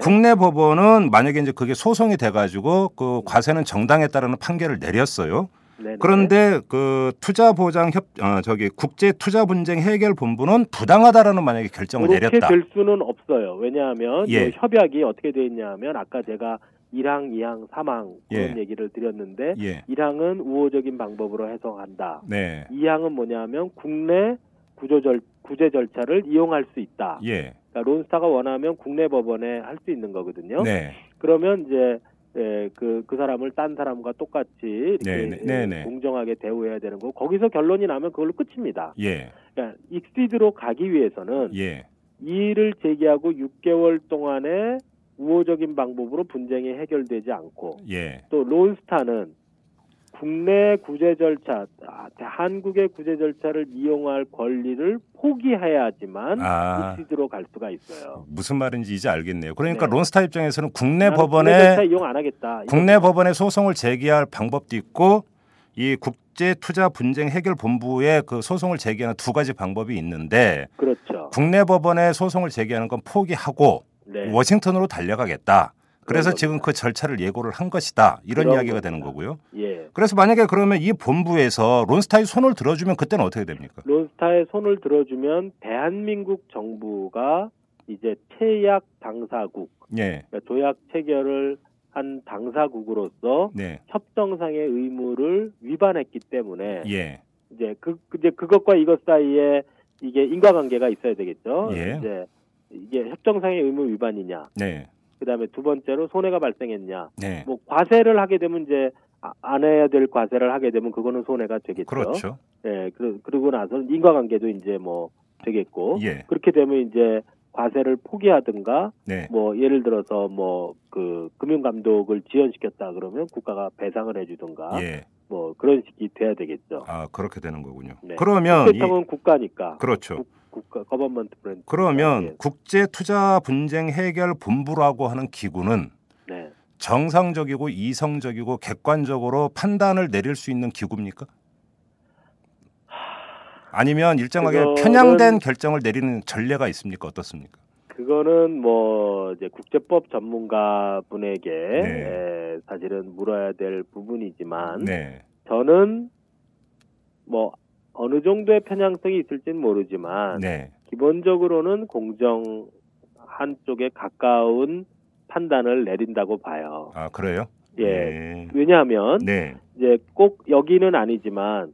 국내 법원은 만약에 이제 그게 소송이 돼 가지고 그 과세는 정당했다라는 판결을 내렸어요. 네네. 그런데 그 투자 보장 협 어, 저기 국제 투자 분쟁 해결 본부는 부당하다라는 만약에 결정을 그렇게 내렸다. 될 수는 없어요. 왜냐하면 예. 이 협약이 어떻게 돼 있냐면 아까 제가 1항, 2항, 3항 그런 예. 얘기를 드렸는데 예. 1항은 우호적인 방법으로 해석한다. 네. 2항은 뭐냐면 국내 구조절 구제 절차를 이용할 수 있다. 예. 그러니까 론스타가 원하면 국내 법원에 할 수 있는 거거든요. 네. 그러면 이제 예, 그, 그 사람을 딴 사람과 똑같이 이렇게 네, 네, 예, 네, 네. 공정하게 대우해야 되는 거고 거기서 결론이 나면 그걸로 끝입니다. 예. 그러니까 익시드로 가기 위해서는 예. 이의를 제기하고 6개월 동안에 우호적인 방법으로 분쟁이 해결되지 않고 예. 또 론스타는 국내 구제 절차, 아, 한국의 구제 절차를 이용할 권리를 포기해야지만 아. 익시드로 갈 수가 있어요. 무슨 말인지 이제 알겠네요. 그러니까 네. 론스타 입장에서는 국내 법원에 이용 안 하겠다. 국내 법원에 소송을 제기할 방법도 있고 이 국제 투자 분쟁 해결 본부에 그 소송을 제기하는 두 가지 방법이 있는데 그렇죠. 국내 법원에 소송을 제기하는 건 포기하고 네. 워싱턴으로 달려가겠다. 그래서 지금. 그 절차를 예고를 한 것이다. 이런 이야기가 겁니다. 되는 거고요. 예. 그래서 만약에 그러면 이 본부에서 론스타의 손을 들어주면 그때는 어떻게 됩니까? 론스타의 손을 들어주면 대한민국 정부가 이제 체약 당사국, 예. 그러니까 조약 체결을 한 당사국으로서 네. 협정상의 의무를 위반했기 때문에 예. 이제 그 이제 그것과 이것 사이에 이게 인과관계가 있어야 되겠죠. 예. 이제 이게 협정상의 의무 위반이냐. 네. 그다음에 두 번째로 손해가 발생했냐. 네. 뭐 과세를 하게 되면 이제 아- 안 해야 될 과세를 하게 되면 그거는 손해가 되겠죠. 그렇죠. 예, 그, 그러고 나서 인과관계도 이제 뭐 되겠고 예. 그렇게 되면 이제 과세를 포기하든가 네. 뭐 예를 들어서 뭐 그 금융 감독을 지연시켰다 그러면 국가가 배상을 해주든가 예. 뭐 그런 식이 돼야 되겠죠. 아, 그렇게 되는 거군요. 네. 그러면 이, 국세청은 국가니까 그렇죠. 국가 government branch 그러면 국제 투자 분쟁 해결 본부라고 하는 기구는 네. 정상적이고 이성적이고 객관적으로 판단을 내릴 수 있는 기구입니까? 아니면 일정하게 그거는- 편향된 결정을 내리는 전례가 있습니까? 어떻습니까? 그거는 뭐 이제 국제법 전문가 분에게 네. 에, 사실은 물어야 될 부분이지만 네. 저는 뭐 어느 정도의 편향성이 있을지는 모르지만 네. 기본적으로는 공정 한쪽에 가까운 판단을 내린다고 봐요. 아 그래요? 예. 네. 왜냐하면 네. 이제 꼭 여기는 아니지만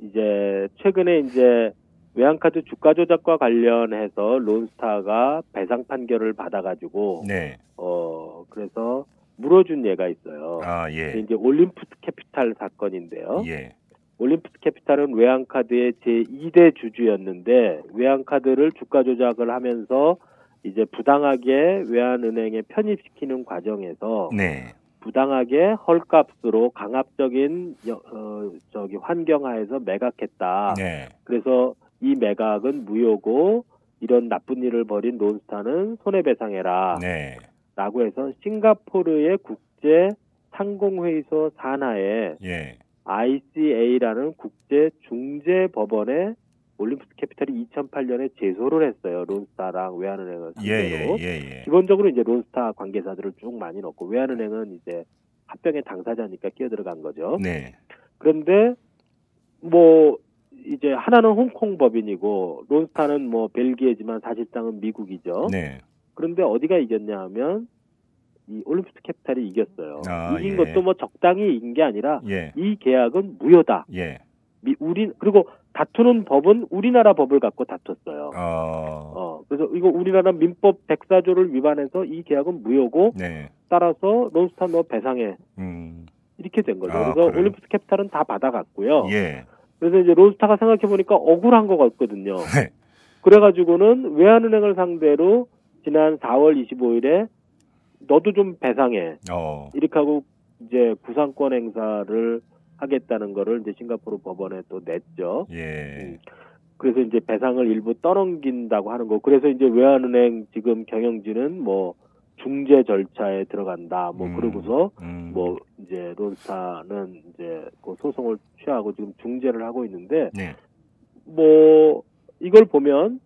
이제 최근에 이제 외환카드 주가 조작과 관련해서 론스타가 배상 판결을 받아가지고 네. 어 그래서 물어준 예가 있어요. 아 예. 이제 올림푸스 캐피탈 사건인데요. 예. 올림푸스 캐피탈은 외환카드의 제2대 주주였는데 외환카드를 주가 조작을 하면서 이제 부당하게 외환은행에 편입시키는 과정에서 네. 부당하게 헐값으로 강압적인 여- 어, 저기 환경하에서 매각했다. 네. 그래서 이 매각은 무효고 이런 나쁜 일을 벌인 론스타는 손해배상해라. 네. 라고 해서 싱가포르의 국제 상공회의소 산하에 예. ICA라는 국제 중재 법원에 올림푸스 캐피탈이 2008년에 제소를 했어요. 론스타랑 외환은행을 예, 상대로. 예, 예, 예. 기본적으로 이제 론스타 관계자들을 쭉 많이 넣고 외환은행은 이제 합병의 당사자니까 끼어들어간 거죠. 네. 그런데 뭐 이제 하나는 홍콩 법인이고 론스타는 뭐 벨기에지만 사실상은 미국이죠. 네. 그런데 어디가 이겼냐 하면 이 올림푸스 캐피탈이 이겼어요. 아, 이긴 예. 것도 뭐 적당히 이긴 게 아니라 예. 이 계약은 무효다. 예. 미, 우리 그리고 다투는 법은 우리나라 법을 갖고 다퉜어요. 어. 어, 그래서 이거 우리나라 민법 104조를 위반해서 이 계약은 무효고 네. 따라서 론스타 너 배상해 음. 이렇게 된 거죠. 아, 그래서 그래요? 올림푸스 캐피탈은 다 받아갔고요. 예. 그래서 이제 론스타가 생각해 보니까 억울한 것 같거든요. 네. 그래가지고는 외환은행을 상대로 지난 4월 25일에 너도 좀 배상해 어. 이렇게 하고 이제 구상권 행사를 하겠다는 거를 이제 싱가포르 법원에 또 냈죠. 예. 그래서 이제 배상을 일부 떠넘긴다고 하는 거. 그래서 이제 외환은행 지금 경영진은 뭐 중재 절차에 들어간다. 뭐 음. 그러고서 음. 뭐 이제 론스타는 이제 그 소송을 취하고 지금 중재를 하고 있는데 네. 뭐 이걸 보면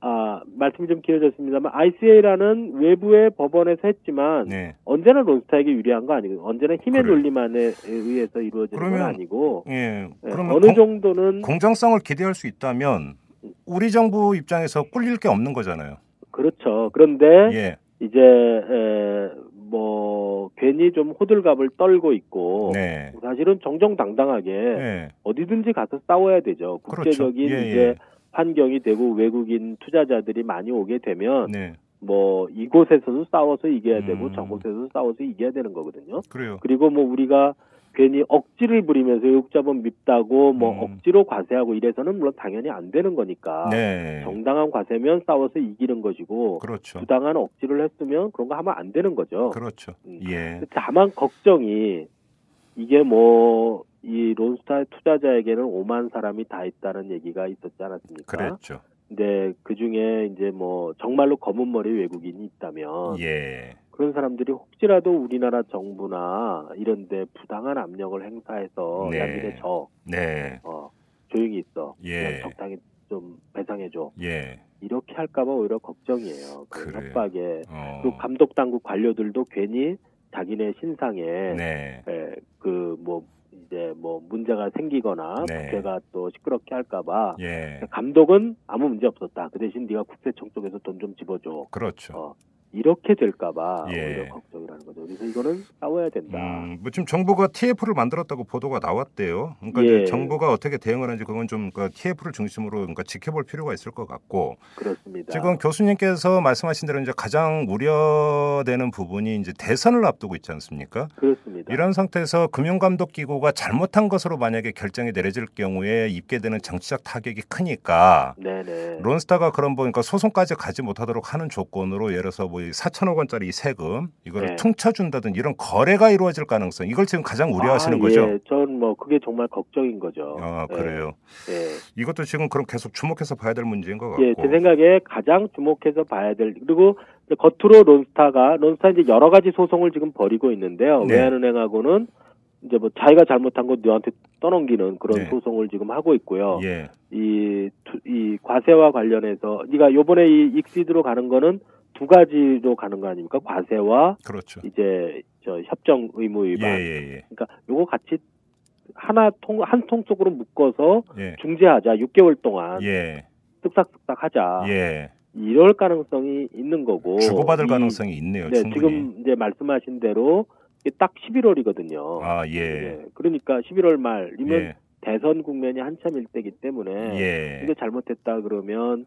아 말씀이 좀 길어졌습니다만 ICA라는 외부의 법원에서 했지만 네. 언제나 론스타에게 유리한 거 아니고 언제나 힘의 그래요. 논리만에 의해서 이루어지는 건 그러면 아니고 예. 예, 그러면 어느 공, 정도는 공정성을 기대할 수 있다면 우리 정부 입장에서 꿀릴 게 없는 거잖아요. 그렇죠. 그런데 예. 이제 에, 뭐 괜히 좀 호들갑을 떨고 있고 네. 사실은 정정당당하게 예. 어디든지 가서 싸워야 되죠. 그렇죠. 국제적인 예, 이제 예. 환경이 되고 외국인 투자자들이 많이 오게 되면 네. 뭐 이곳에서도 싸워서 이겨야 되고 음. 저곳에서도 싸워서 이겨야 되는 거거든요. 그래요. 그리고 뭐 우리가 괜히 억지를 부리면서 외국자본 밉다고 뭐 음. 억지로 과세하고 이래서는 물론 당연히 안 되는 거니까 네. 정당한 과세면 싸워서 이기는 것이고 그렇죠. 부당한 억지를 했으면 그런 거 하면 안 되는 거죠. 그렇죠. 음. 예. 다만 걱정이 이게 뭐 이 론스타 투자자에게는 5만 사람이 다 있다는 얘기가 있었지 않았습니까? 그랬죠. 근데 그 중에 이제 뭐 정말로 검은 머리 외국인이 있다면 예. 그런 사람들이 혹시라도 우리나라 정부나 이런데 부당한 압력을 행사해서 네. 야 니네 저 네. 어, 조용히 있어 예. 적당히 좀 배상해줘 예. 이렇게 할까봐 오히려 걱정이에요. 그 그래요. 협박에 어. 그 감독 당국 관료들도 괜히 자기네 신상에 네. 그뭐 이제 뭐 문제가 생기거나 네. 국회가 또 시끄럽게 할까봐 예. 감독은 아무 문제 없었다. 그 대신 네가 국세청 쪽에서 돈 좀 집어줘. 그렇죠. 어, 이렇게 될까봐 예. 오히려 걱정이라는 거죠. 그래서 이거는 싸워야 된다. 음, 뭐 지금 정부가 TF를 만들었다고 보도가 나왔대요. 그러니까 예. 정부가 어떻게 대응을 하는지 그건 좀그 TF를 중심으로 그러니까 지켜볼 필요가 있을 것 같고 그렇습니다. 지금 교수님께서 말씀하신 대로 이제 가장 우려되는 부분이 이제 대선을 앞두고 있지 않습니까? 그렇습니다. 이런 상태에서 금융감독 기구가 잘못한 것으로 만약에 결정이 내려질 경우에 입게 되는 정치적 타격이 크니까 네네. 론스타가 그런 뭐 그러니까 소송까지 가지 못하도록 하는 조건으로 예를 들어서 뭐 4천억 원짜리 세금 이거를 네. 퉁쳐준다든 이런 거래가 이루어질 가능성 이걸 지금 가장 우려하시는 아, 거죠. 예, 전뭐 그게 정말 걱정인 거죠. 아 예, 그래요. 예. 이것도 지금 그럼 계속 주목해서 봐야 될 문제인 것 같고. 예, 제 생각에 가장 주목해서 봐야 될 그리고 겉으로 론스타가 론스타 이제 여러 가지 소송을 지금 벌이고 있는데요. 네. 외환은행하고는 이제 뭐 자기가 잘못한 거 너한테 떠넘기는 그런 네. 소송을 지금 하고 있고요. 예, 이, 투- 이 과세와 관련해서 네가 요번에 이 ICSID로 가는 거는 두 가지로 가는 거 아닙니까? 과세와 그렇죠. 이제 저 협정 의무 예, 위반. 예, 예. 그러니까 요거 같이 하나 통 한 통 속으로 묶어서 예. 중재하자 6개월 동안 예. 쓱싹쓱싹 하자 예. 이럴 가능성이 있는 거고 주고받을 이- 가능성이 있네요. 네, 충분히. 지금 이제 말씀하신 대로 이게 딱 11월이거든요. 아, 예. 그러니까 11월 말이면 예. 대선 국면이 한참 일때기 때문에 예. 이거 잘못했다 그러면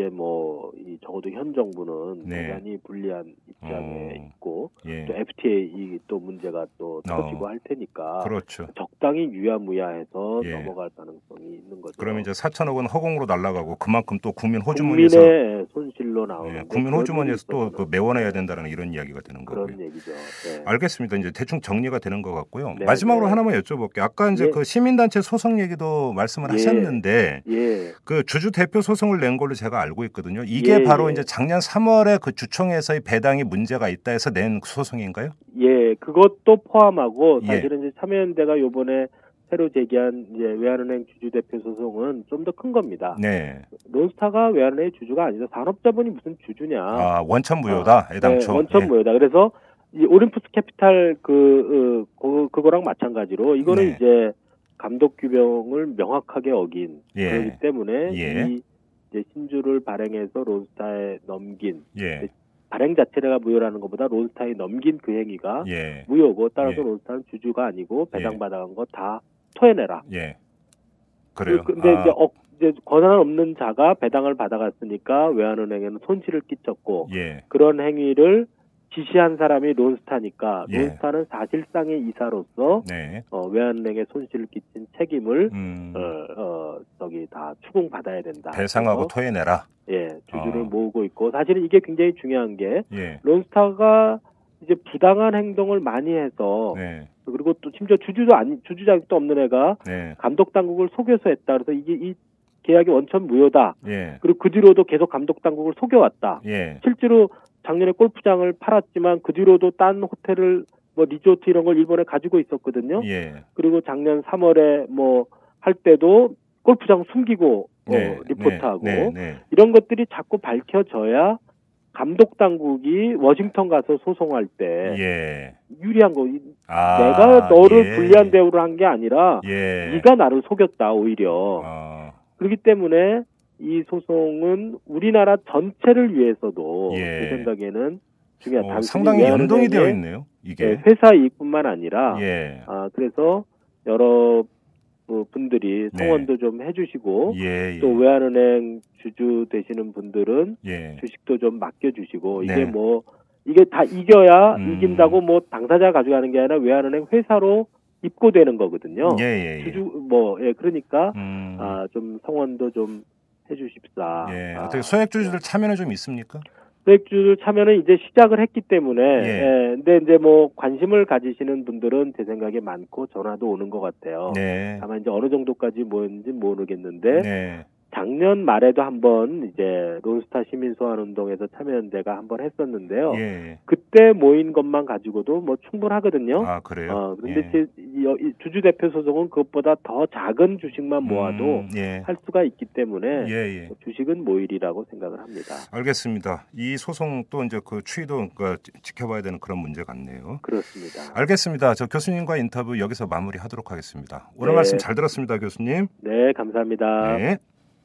이제 뭐 이 적어도 현 정부는 네. 대단히 불리한 입장에 어. 있고 예. 또 FTA 또 문제가 또 터지고 어. 할 테니까 그렇죠. 적당히 유야무야해서 예. 넘어갈 가능성이 있는 거죠. 그러면 이제 4천억 원 허공으로 날아가고 그만큼 또 국민 호주머니에서 국민의 손실로 나오는 예, 국민 호주머니에서 또그그 메워내야 된다는 이런 이야기가 되는 거고요. 그런 얘기죠. 네. 알겠습니다. 이제 대충 정리가 되는 것 같고요. 네, 마지막으로 네. 하나만 여쭤볼게요. 아까 이제 예. 그 시민단체 소송 얘기도 말씀을 예. 하셨는데 예. 그 주주 대표 소송을 낸 걸로 제가 알고 있거든요. 이게 예, 바로 예. 이제 작년 3월에 그 주총에서의 배당이 문제가 있다 해서 낸 소송인가요? 예, 그것도 포함하고 예. 사실은 이제 참여연대가 요번에 새로 제기한 이제 외환은행 주주 대표 소송은 좀 더 큰 겁니다. 네. 론스타가 외환은행의 주주가 아니다. 산업자본이 무슨 주주냐? 아, 원천 무효다. 애당초. 네, 원천 예. 무효다. 그래서 이 오림푸스 캐피탈 그, 어, 그 그거랑 마찬가지로 이거는 네. 이제 감독 규정을 명확하게 어긴 예. 그렇기 때문에 예. 이 이제 신주를 발행해서 론스타에 넘긴 예. 발행 자체가 무효라는 것보다 론스타에 넘긴 그 행위가 예. 무효고 따라서 예. 론스타는 주주가 아니고 배당받아간 거 다 토해내라. 예. 그래요. 그- 근데 아, 이제, 억, 이제 권한 없는 자가 배당을 받아갔으니까 외환은행에는 손실을 끼쳤고 예. 그런 행위를 지시한 사람이 론스타니까 예. 론스타는 사실상의 이사로서 네. 어, 외환은행에 손실을 끼친 책임을 음. 어, 어, 저기 다 추궁받아야 된다. 배상하고 토해내라. 예 주주를 어. 모으고 있고 사실은 이게 굉장히 중요한 게 예. 론스타가 이제 부당한 행동을 많이 해서 네. 그리고 또 심지어 주주도 아니 주주 자격도 없는 애가 네. 감독 당국을 속여서 했다. 그래서 이게 이 계약이 원천 무효다. 예. 그리고 그 뒤로도 계속 감독 당국을 속여왔다. 예. 실제로 작년에 골프장을 팔았지만 그 뒤로도 딴 호텔을 뭐 리조트 이런 걸 일본에 가지고 있었거든요. 예. 그리고 작년 3월에 뭐 할 때도 골프장 숨기고 어, 네. 리포트하고 네. 네. 이런 것들이 자꾸 밝혀져야 감독 당국이 워싱턴 가서 소송할 때 예. 유리한 거 이- 아, 내가 너를 예. 불리한 대우를 한 게 아니라 예. 네가 나를 속였다 오히려 어, 그렇기 때문에 이 소송은 우리나라 전체를 위해서도 예. 제 생각에는 중요한 어, 상당히 연동이 되어 있네요. 이게. 예, 회사 이익뿐만 아니라 예. 아 그래서 여러 어, 분들이 네. 성원도 좀 해주시고 예. 예. 또 외환은행 주주 되시는 분들은 예. 주식도 좀 맡겨주시고 네. 이게 뭐 이게 다 이겨야 음. 이긴다고 뭐 당사자 가져가는 게 아니라 외환은행 회사로 입고되는 거거든요. 예, 예, 예. 주주 뭐 예 그러니까 음. 아좀 성원도 좀 해주십사. 예. 아, 어떻게 소액 주주들 참여는 좀 있습니까? 소액주주 참여는 이제 시작을 했기 때문에 예. 예. 근데 이제 뭐 관심을 가지시는 분들은 제 생각에 많고 전화도 오는 것 같아요. 네. 다만 이제 어느 정도까지 모였는지 모르겠는데 네. 작년 말에도 한번 이제 론스타 시민 소환 운동에서 참여연대가 한번 했었는데요. 예. 그때 모인 것만 가지고도 뭐 충분하거든요. 아, 그래요? 어, 그런데 예. 이 주주 대표 소송은 그것보다 더 작은 주식만 모아도 음, 예. 할 수가 있기 때문에 예, 예. 주식은 모일이라고 생각을 합니다. 알겠습니다. 이 소송 또 이제 그 추이도 그러니까 지- 지켜봐야 되는 그런 문제 같네요. 그렇습니다. 알겠습니다. 저 교수님과 인터뷰 여기서 마무리하도록 하겠습니다. 오늘 네. 말씀 잘 들었습니다, 교수님. 네, 감사합니다. 네.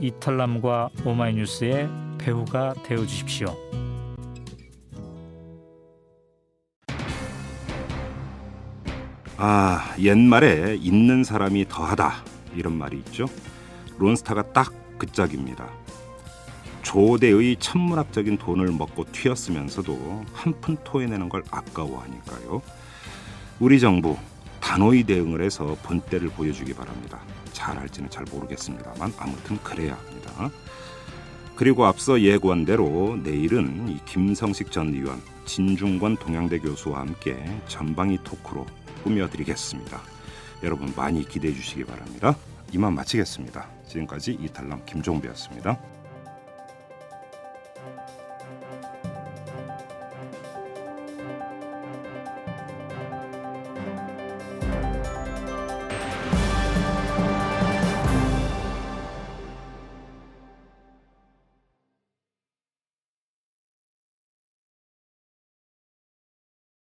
이털남과 오마이뉴스의 배우가 되어 주십시오. 아 옛말에 있는 사람이 더하다 이런 말이 있죠. 론스타가 딱 그 짝입니다. 조대의 천문학적인 돈을 먹고 튀었으면서도 한 푼 토해내는 걸 아까워하니까요. 우리 정부 단호히 대응을 해서 본때를 보여주기 바랍니다. 잘 할지는 잘 모르겠습니다만 아무튼 그래야 합니다. 그리고 앞서 예고한 대로 내일은 이 김성식 전 의원, 진중권 동양대 교수와 함께 전방위 토크로 꾸며드리겠습니다. 여러분 많이 기대해 주시기 바랍니다. 이만 마치겠습니다. 지금까지 이탈남 김종배였습니다.